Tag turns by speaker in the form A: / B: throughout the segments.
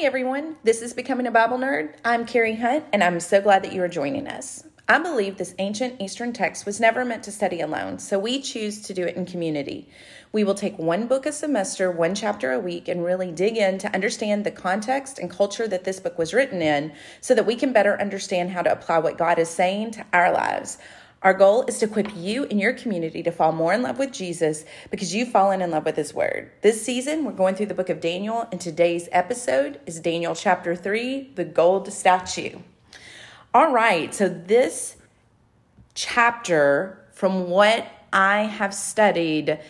A: Hey everyone, this is Becoming a Bible Nerd. I'm Carrie Hunt, and I'm so glad that you are joining us. I believe this ancient Eastern text was never meant to study alone, so we choose to do it in community. We will take one book a semester, one chapter a week, and really dig in to understand the context and culture that this book was written in so that we can better understand how to apply what God is saying to our lives. Our goal is to equip you and your community to fall more in love with Jesus because you've fallen in love with his word. This season, we're going through the book of Daniel, and today's episode is Daniel chapter 3, the gold statue. All right, so this chapter, from what I have studied,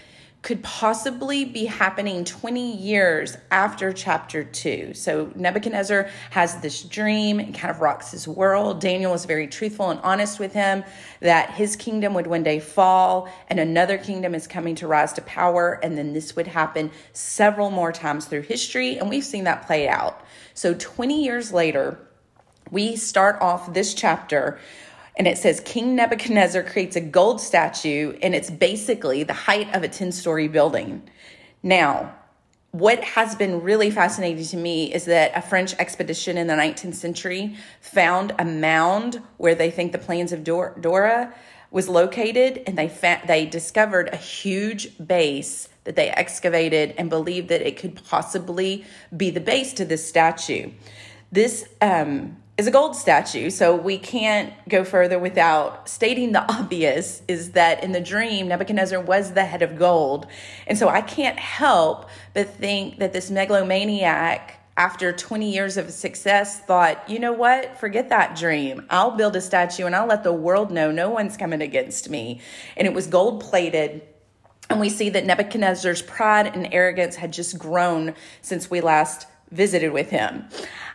A: could possibly be happening 20 years after chapter 2. So Nebuchadnezzar has this dream, it kind of rocks his world. Daniel is very truthful and honest with him that his kingdom would one day fall and another kingdom is coming to rise to power. And then this would happen several more times through history. And we've seen that play out. So 20 years later, we start off this chapter and it says King Nebuchadnezzar creates a gold statue, and it's basically the height of a 10 story building. Now, what has been really fascinating to me is that a French expedition in the 19th century found a mound where they think the plains of Dura was located, and they fa- they discovered a huge base that they excavated and believed that it could possibly be the base to this statue. This um, is a gold statue. So we can't go further without stating the obvious is that in the dream, Nebuchadnezzar was the head of gold. And so I can't help but think that this megalomaniac after 20 years of success thought, you know what? Forget that dream. I'll build a statue and I'll let the world know no one's coming against me. And it was gold plated. And we see that Nebuchadnezzar's pride and arrogance had just grown since we last visited with him.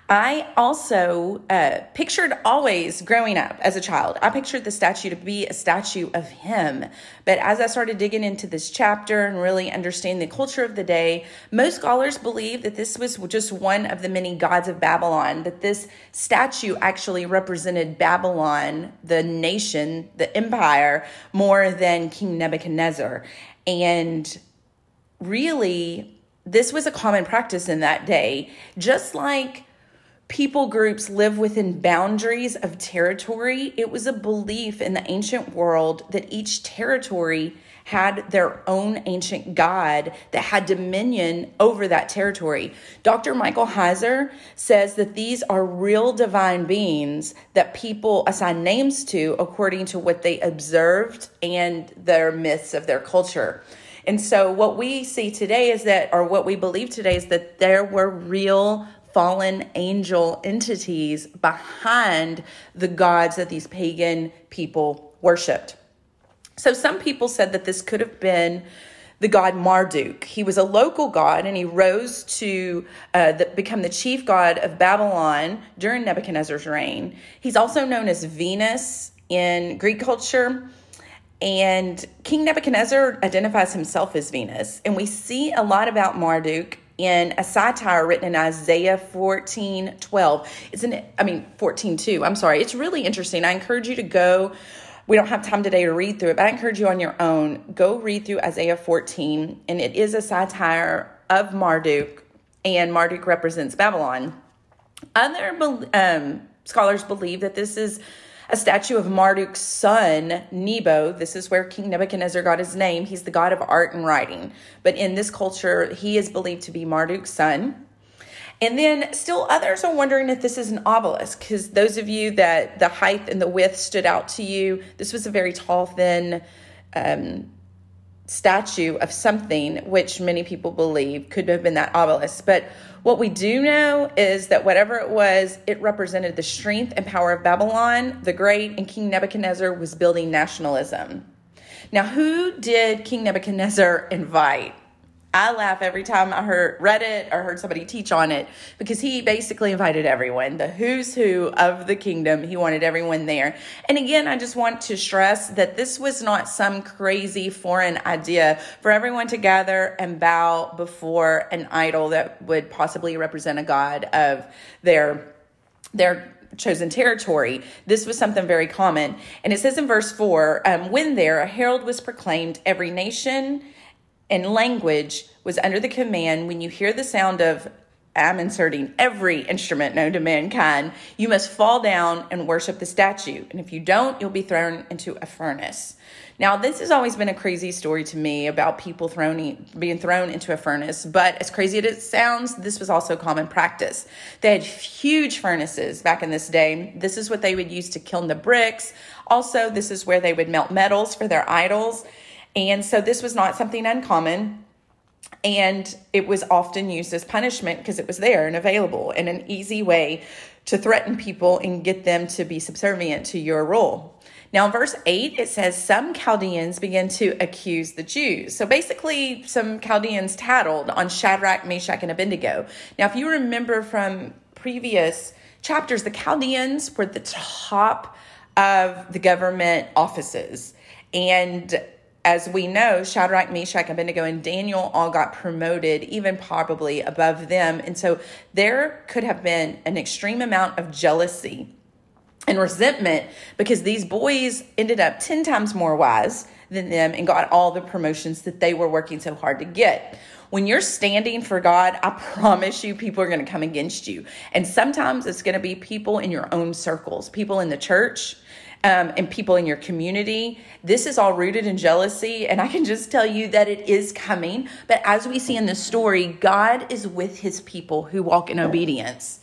A: I also uh, pictured always growing up as a child, I pictured the statue to be a statue of him. But as I started digging into this chapter and really understanding the culture of the day, most scholars believe that this was just one of the many gods of Babylon, that this statue actually represented Babylon, the nation, the empire, more than King Nebuchadnezzar. And really, this was a common practice in that day, just like people groups live within boundaries of territory. It was a belief in the ancient world that each territory had their own ancient god that had dominion over that territory. Dr. Michael Heiser says that these are real divine beings that people assign names to according to what they observed and their myths of their culture. And so, what we see today is that, or what we believe today is that there were real fallen angel entities behind the gods that these pagan people worshiped. So some people said that this could have been the god Marduk. He was a local god and he rose to uh, the, become the chief god of Babylon during Nebuchadnezzar's reign. He's also known as Venus in Greek culture. And King Nebuchadnezzar identifies himself as Venus. And we see a lot about Marduk in a satire written in Isaiah 14 12. It's an, I mean, 14 2. I'm sorry. It's really interesting. I encourage you to go. We don't have time today to read through it, but I encourage you on your own, go read through Isaiah 14. And it is a satire of Marduk, and Marduk represents Babylon. Other um, scholars believe that this is a statue of Marduk's son, Nebo. This is where King Nebuchadnezzar got his name. He's the god of art and writing. But in this culture, he is believed to be Marduk's son. And then still others are wondering if this is an obelisk, because those of you that the height and the width stood out to you, this was a very tall, thin um, statue of something, which many people believe could have been that obelisk. But what we do know is that whatever it was, it represented the strength and power of Babylon the Great, and King Nebuchadnezzar was building nationalism. Now, who did King Nebuchadnezzar invite? I laugh every time I heard read it or heard somebody teach on it because he basically invited everyone, the who's who of the kingdom. He wanted everyone there. And again, I just want to stress that this was not some crazy foreign idea for everyone to gather and bow before an idol that would possibly represent a god of their their chosen territory. This was something very common. And it says in verse 4 um, When there a herald was proclaimed, every nation and language was under the command when you hear the sound of I'm inserting every instrument known to mankind, you must fall down and worship the statue. And if you don't, you'll be thrown into a furnace. Now, this has always been a crazy story to me about people thrown, being thrown into a furnace, but as crazy as it sounds, this was also common practice. They had huge furnaces back in this day. This is what they would use to kiln the bricks. Also, this is where they would melt metals for their idols. And so this was not something uncommon. And it was often used as punishment because it was there and available and an easy way to threaten people and get them to be subservient to your rule. Now, in verse 8, it says, Some Chaldeans began to accuse the Jews. So basically, some Chaldeans tattled on Shadrach, Meshach, and Abednego. Now, if you remember from previous chapters, the Chaldeans were the top of the government offices. And as we know, Shadrach, Meshach, Abednego, and Daniel all got promoted, even probably above them. And so there could have been an extreme amount of jealousy and resentment because these boys ended up 10 times more wise than them and got all the promotions that they were working so hard to get. When you're standing for God, I promise you, people are going to come against you. And sometimes it's going to be people in your own circles, people in the church, um, and people in your community. This is all rooted in jealousy, and I can just tell you that it is coming. But as we see in the story, God is with his people who walk in obedience.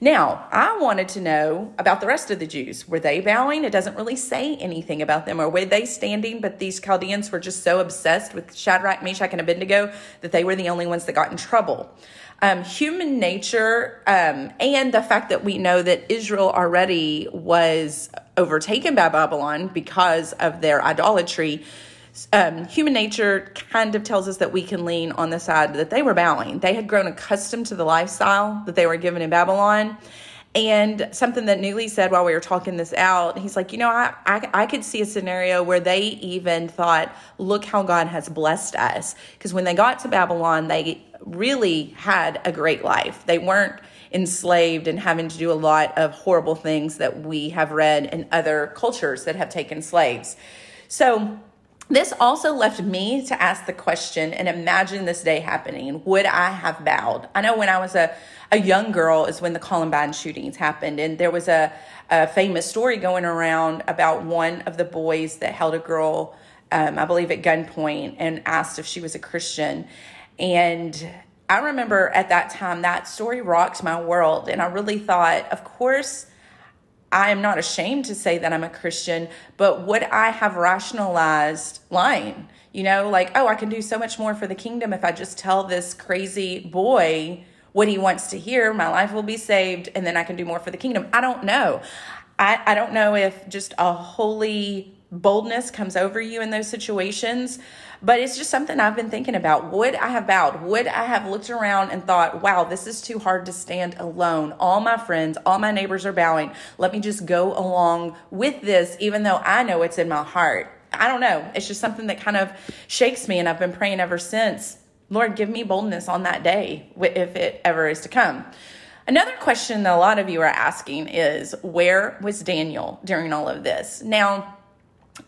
A: Now, I wanted to know about the rest of the Jews. Were they bowing? It doesn't really say anything about them. Or were they standing? But these Chaldeans were just so obsessed with Shadrach, Meshach, and Abednego that they were the only ones that got in trouble. Um, human nature um, and the fact that we know that Israel already was overtaken by Babylon because of their idolatry um, human nature kind of tells us that we can lean on the side that they were bowing. They had grown accustomed to the lifestyle that they were given in Babylon. And something that Newly said while we were talking this out, he's like, you know, I, I, I could see a scenario where they even thought, look how God has blessed us. Because when they got to Babylon, they really had a great life. They weren't enslaved and having to do a lot of horrible things that we have read in other cultures that have taken slaves. So this also left me to ask the question and imagine this day happening. Would I have bowed? I know when I was a, a young girl is when the Columbine shootings happened, and there was a, a famous story going around about one of the boys that held a girl, um, I believe, at gunpoint and asked if she was a Christian. And I remember at that time that story rocked my world, and I really thought, of course I am not ashamed to say that I'm a Christian, but would I have rationalized lying? You know, like, oh, I can do so much more for the kingdom if I just tell this crazy boy what he wants to hear. My life will be saved, and then I can do more for the kingdom. I don't know. I, I don't know if just a holy boldness comes over you in those situations. But it's just something I've been thinking about. Would I have bowed? Would I have looked around and thought, wow, this is too hard to stand alone? All my friends, all my neighbors are bowing. Let me just go along with this, even though I know it's in my heart. I don't know. It's just something that kind of shakes me, and I've been praying ever since. Lord, give me boldness on that day if it ever is to come. Another question that a lot of you are asking is where was Daniel during all of this? Now,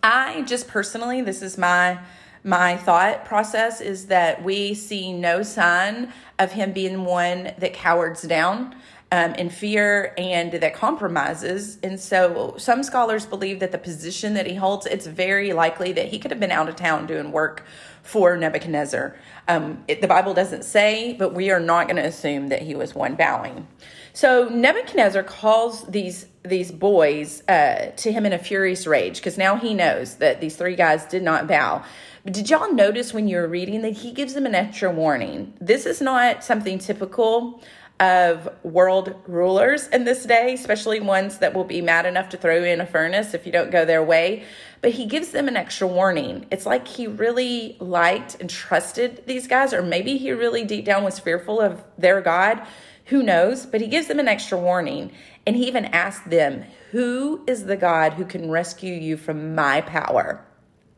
A: I just personally, this is my my thought process is that we see no sign of him being one that cowards down um, in fear and that compromises. And so some scholars believe that the position that he holds, it's very likely that he could have been out of town doing work for Nebuchadnezzar. Um, it, the Bible doesn't say, but we are not going to assume that he was one bowing. So Nebuchadnezzar calls these these boys uh, to him in a furious rage because now he knows that these three guys did not bow. But did y'all notice when you were reading that he gives them an extra warning? This is not something typical of world rulers in this day, especially ones that will be mad enough to throw you in a furnace if you don't go their way. But he gives them an extra warning. It's like he really liked and trusted these guys, or maybe he really deep down was fearful of their God. Who knows? But he gives them an extra warning. And he even asked them, Who is the God who can rescue you from my power?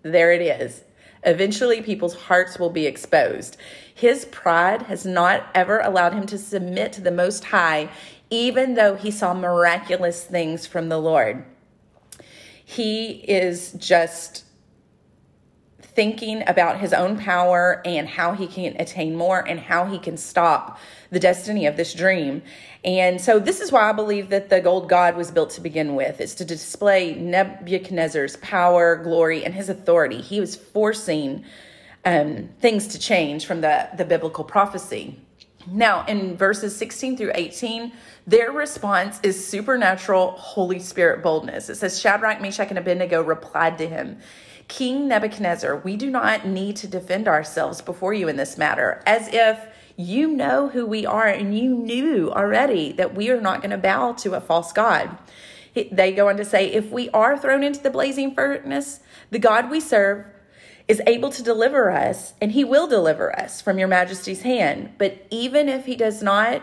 A: There it is. Eventually, people's hearts will be exposed. His pride has not ever allowed him to submit to the Most High, even though he saw miraculous things from the Lord. He is just thinking about his own power and how he can attain more and how he can stop the destiny of this dream. And so this is why I believe that the gold god was built to begin with. is to display Nebuchadnezzar's power, glory, and his authority. He was forcing um, things to change from the, the biblical prophecy. Now, in verses 16 through 18, their response is supernatural Holy Spirit boldness. It says, Shadrach, Meshach, and Abednego replied to him, King Nebuchadnezzar, we do not need to defend ourselves before you in this matter, as if you know who we are and you knew already that we are not going to bow to a false God. They go on to say, if we are thrown into the blazing furnace, the God we serve is able to deliver us, and he will deliver us from your majesty's hand. But even if he does not,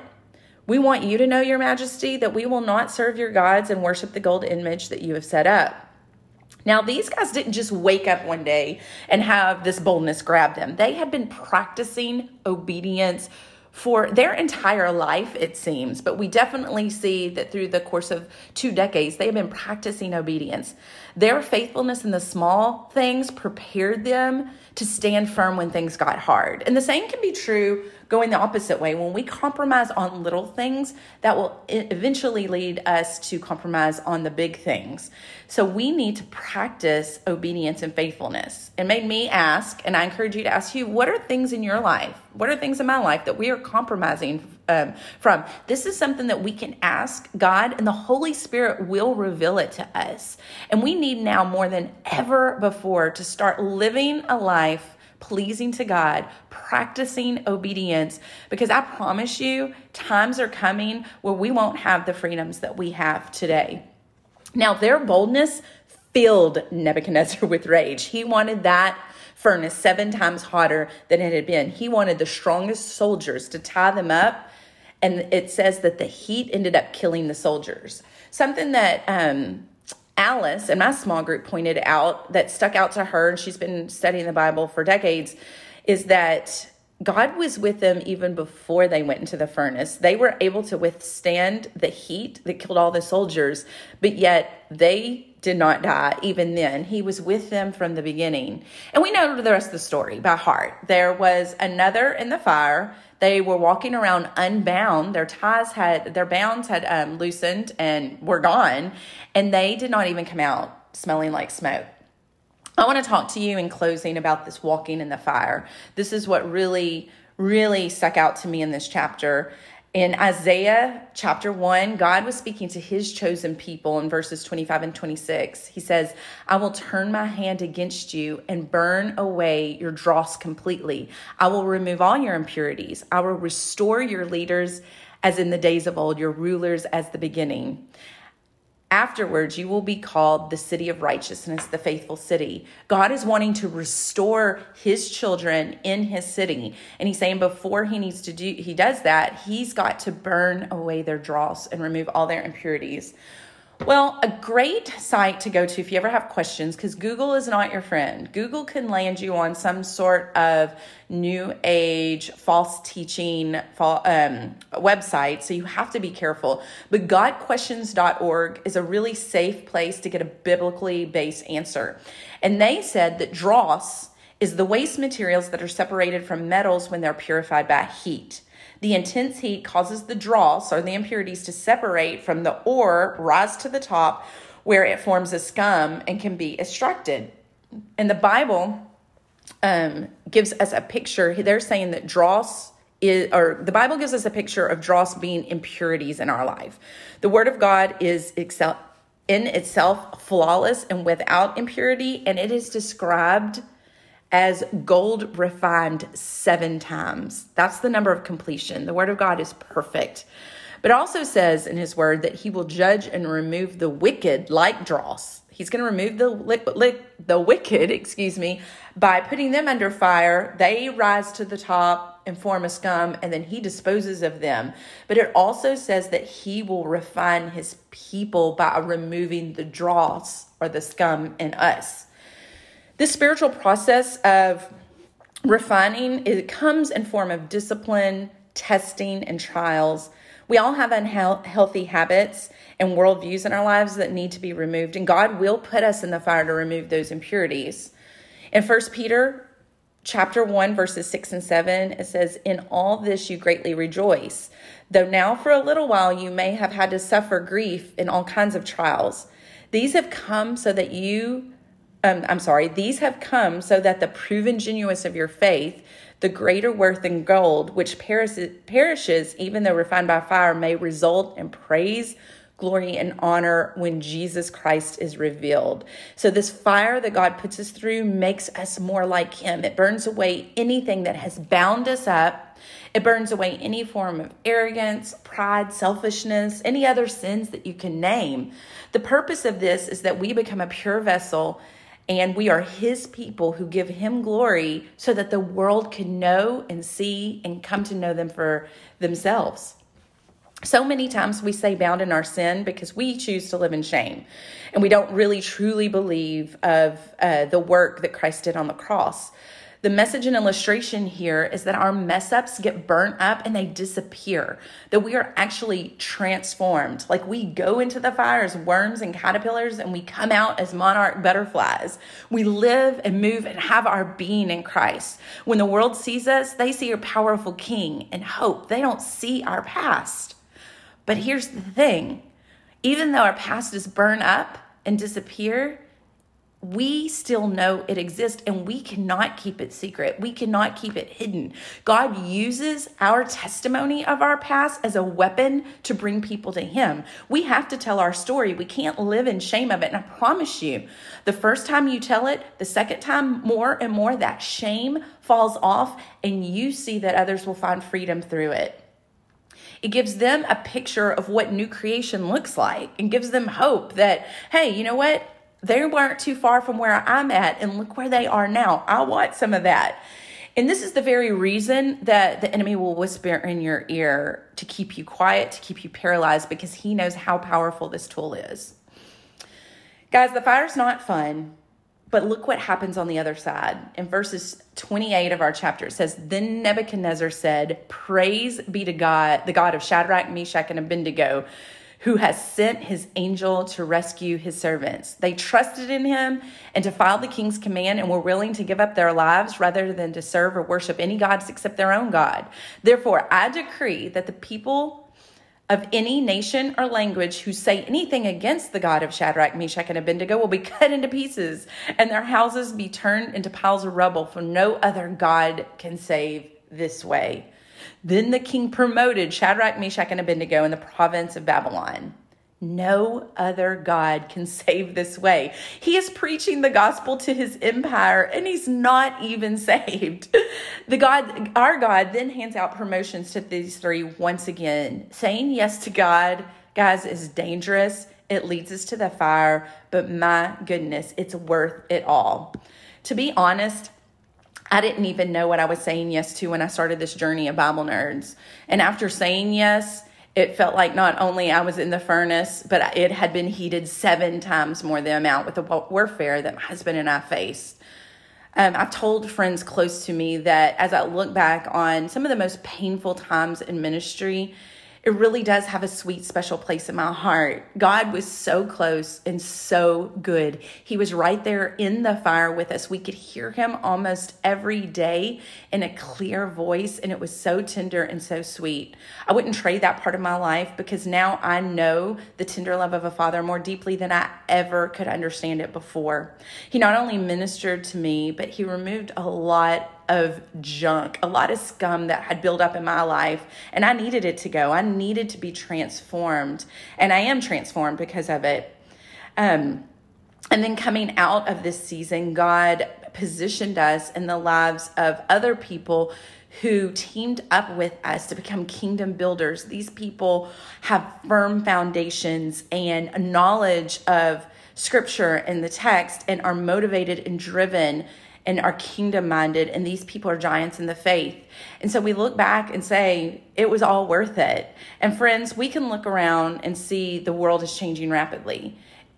A: we want you to know, your majesty, that we will not serve your gods and worship the gold image that you have set up. Now, these guys didn't just wake up one day and have this boldness grab them. They had been practicing obedience for their entire life, it seems. But we definitely see that through the course of two decades, they have been practicing obedience. Their faithfulness in the small things prepared them to stand firm when things got hard. And the same can be true going the opposite way. When we compromise on little things, that will eventually lead us to compromise on the big things. So we need to practice obedience and faithfulness. It made me ask, and I encourage you to ask you, what are things in your life? What are things in my life that we are compromising um, from? This is something that we can ask God, and the Holy Spirit will reveal it to us. And we need now more than ever before to start living a life pleasing to God, practicing obedience, because I promise you, times are coming where we won't have the freedoms that we have today. Now, their boldness filled Nebuchadnezzar with rage. He wanted that furnace seven times hotter than it had been. He wanted the strongest soldiers to tie them up. And it says that the heat ended up killing the soldiers. Something that um, Alice in my small group pointed out that stuck out to her, and she's been studying the Bible for decades, is that God was with them even before they went into the furnace. They were able to withstand the heat that killed all the soldiers, but yet they did not die even then. He was with them from the beginning. And we know the rest of the story by heart. There was another in the fire. They were walking around unbound. Their ties had, their bounds had um, loosened and were gone. And they did not even come out smelling like smoke. I want to talk to you in closing about this walking in the fire. This is what really, really stuck out to me in this chapter. In Isaiah chapter 1, God was speaking to his chosen people in verses 25 and 26. He says, I will turn my hand against you and burn away your dross completely. I will remove all your impurities. I will restore your leaders as in the days of old, your rulers as the beginning. Afterwards, you will be called the city of righteousness, the faithful city. God is wanting to restore his children in his city. And he's saying before he needs to do, he does that, he's got to burn away their dross and remove all their impurities. Well, a great site to go to if you ever have questions, because Google is not your friend. Google can land you on some sort of new age, false teaching um, website, so you have to be careful. But GotQuestions.org is a really safe place to get a biblically based answer. And they said that dross is the waste materials that are separated from metals when they're purified by heat. The intense heat causes the dross or the impurities to separate from the ore, rise to the top, where it forms a scum and can be extracted. And the Bible um, gives us a picture. They're saying that dross is, or the Bible gives us a picture of dross being impurities in our life. The Word of God is excel, in itself flawless and without impurity, and it is described as gold refined seven times. That's the number of completion. The word of God is perfect. But also says in his word that he will judge and remove the wicked like dross. He's going to remove the li- the wicked, excuse me, by putting them under fire. They rise to the top and form a scum, and then he disposes of them. But it also says that he will refine his people by removing the dross or the scum in us. This spiritual process of refining it comes in form of discipline, testing, and trials. We all have unhealthy habits and worldviews in our lives that need to be removed, and God will put us in the fire to remove those impurities. In 1 Peter chapter 1, verses 6 and 7, it says, In all this you greatly rejoice, though now for a little while you may have had to suffer grief in all kinds of trials. These have come so that you, um, I'm sorry, these have come so that the proven genuineness of your faith, the greater worth than gold, which perishes, perishes even though refined by fire, may result in praise glory and honor when Jesus Christ is revealed. So, this fire that God puts us through makes us more like Him. It burns away anything that has bound us up. It burns away any form of arrogance, pride, selfishness, any other sins that you can name. The purpose of this is that we become a pure vessel and we are His people who give Him glory so that the world can know and see and come to know them for themselves. So many times we say bound in our sin because we choose to live in shame and we don't really truly believe of uh, the work that Christ did on the cross. The message and illustration here is that our mess ups get burnt up and they disappear, that we are actually transformed. Like we go into the fire as worms and caterpillars and we come out as monarch butterflies. We live and move and have our being in Christ. When the world sees us, they see a powerful king and hope. They don't see our past. But here's the thing even though our past is burn up and disappear, we still know it exists and we cannot keep it secret. We cannot keep it hidden. God uses our testimony of our past as a weapon to bring people to Him. We have to tell our story. We can't live in shame of it. And I promise you, the first time you tell it, the second time, more and more, that shame falls off and you see that others will find freedom through it. It gives them a picture of what new creation looks like and gives them hope that, hey, you know what? They weren't too far from where I'm at, and look where they are now. I want some of that. And this is the very reason that the enemy will whisper in your ear to keep you quiet, to keep you paralyzed, because he knows how powerful this tool is. Guys, the fire's not fun. But look what happens on the other side. In verses 28 of our chapter, it says, Then Nebuchadnezzar said, Praise be to God, the God of Shadrach, Meshach, and Abednego, who has sent his angel to rescue his servants. They trusted in him and follow the king's command and were willing to give up their lives rather than to serve or worship any gods except their own God. Therefore, I decree that the people of any nation or language who say anything against the God of Shadrach, Meshach, and Abednego will be cut into pieces, and their houses be turned into piles of rubble, for no other God can save this way. Then the king promoted Shadrach, Meshach, and Abednego in the province of Babylon. No other God can save this way. He is preaching the gospel to his empire and he's not even saved. The God, our God, then hands out promotions to these three once again. Saying yes to God, guys, is dangerous. It leads us to the fire, but my goodness, it's worth it all. To be honest, I didn't even know what I was saying yes to when I started this journey of Bible nerds. And after saying yes, it felt like not only I was in the furnace, but it had been heated seven times more the amount with the warfare that my husband and I faced. Um, I've told friends close to me that as I look back on some of the most painful times in ministry, it really does have a sweet, special place in my heart. God was so close and so good. He was right there in the fire with us. We could hear him almost every day in a clear voice, and it was so tender and so sweet. I wouldn't trade that part of my life because now I know the tender love of a father more deeply than I ever could understand it before. He not only ministered to me, but he removed a lot of junk, a lot of scum that had built up in my life, and I needed it to go. I needed to be transformed, and I am transformed because of it. Um, and then coming out of this season, God positioned us in the lives of other people who teamed up with us to become kingdom builders. These people have firm foundations and knowledge of scripture and the text and are motivated and driven and are kingdom minded, and these people are giants in the faith. And so we look back and say, it was all worth it. And friends, we can look around and see the world is changing rapidly.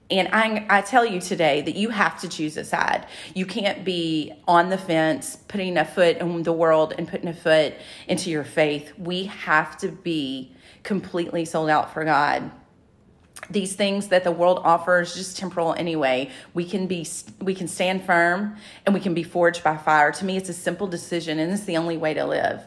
A: And I, I tell you today that you have to choose a side. You can't be on the fence, putting a foot in the world and putting a foot into your faith. We have to be completely sold out for God. These things that the world offers just temporal anyway we can be we can stand firm and we can be forged by fire to me it's a simple decision and it's the only way to live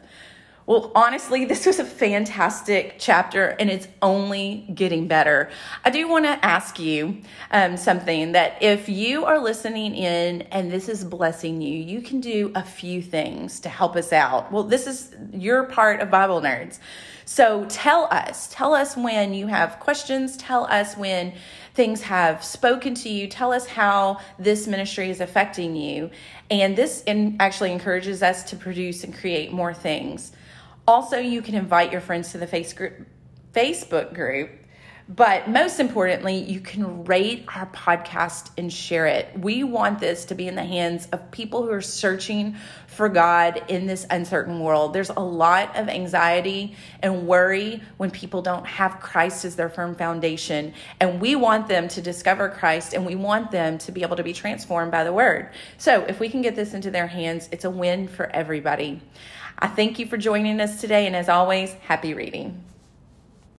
A: well, honestly, this was a fantastic chapter and it's only getting better. I do want to ask you um, something that if you are listening in and this is blessing you, you can do a few things to help us out. Well, this is your part of Bible Nerds. So tell us, tell us when you have questions, tell us when things have spoken to you, tell us how this ministry is affecting you. And this in, actually encourages us to produce and create more things. Also, you can invite your friends to the group, Facebook group but most importantly, you can rate our podcast and share it. We want this to be in the hands of people who are searching for God in this uncertain world. There's a lot of anxiety and worry when people don't have Christ as their firm foundation. And we want them to discover Christ and we want them to be able to be transformed by the word. So if we can get this into their hands, it's a win for everybody. I thank you for joining us today. And as always, happy reading.